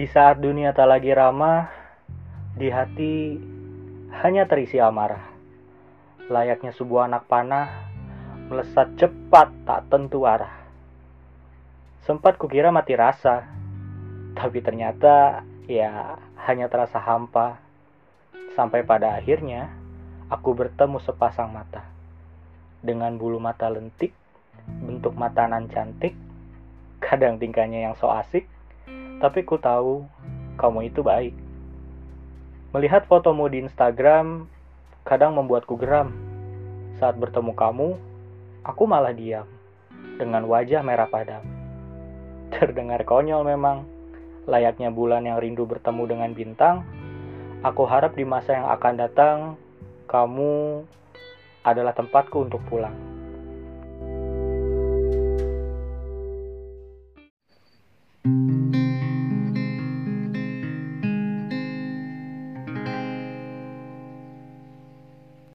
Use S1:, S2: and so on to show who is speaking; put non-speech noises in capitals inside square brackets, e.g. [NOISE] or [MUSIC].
S1: Di saat dunia tak lagi ramah, di hati hanya terisi amarah. Layaknya sebuah anak panah, melesat cepat tak tentu arah. Sempat kukira mati rasa, tapi ternyata ya hanya terasa hampa. Sampai pada akhirnya, aku bertemu sepasang mata. Dengan bulu mata lentik, bentuk mata nan cantik, kadang tingkahnya yang so asik, tapi ku tahu kamu itu baik. Melihat fotomu di Instagram kadang membuatku geram. Saat bertemu kamu, aku malah diam dengan wajah merah padam. [LAUGHS] Terdengar konyol memang, layaknya bulan yang rindu bertemu dengan bintang. Aku harap di masa yang akan datang, kamu adalah tempatku untuk pulang.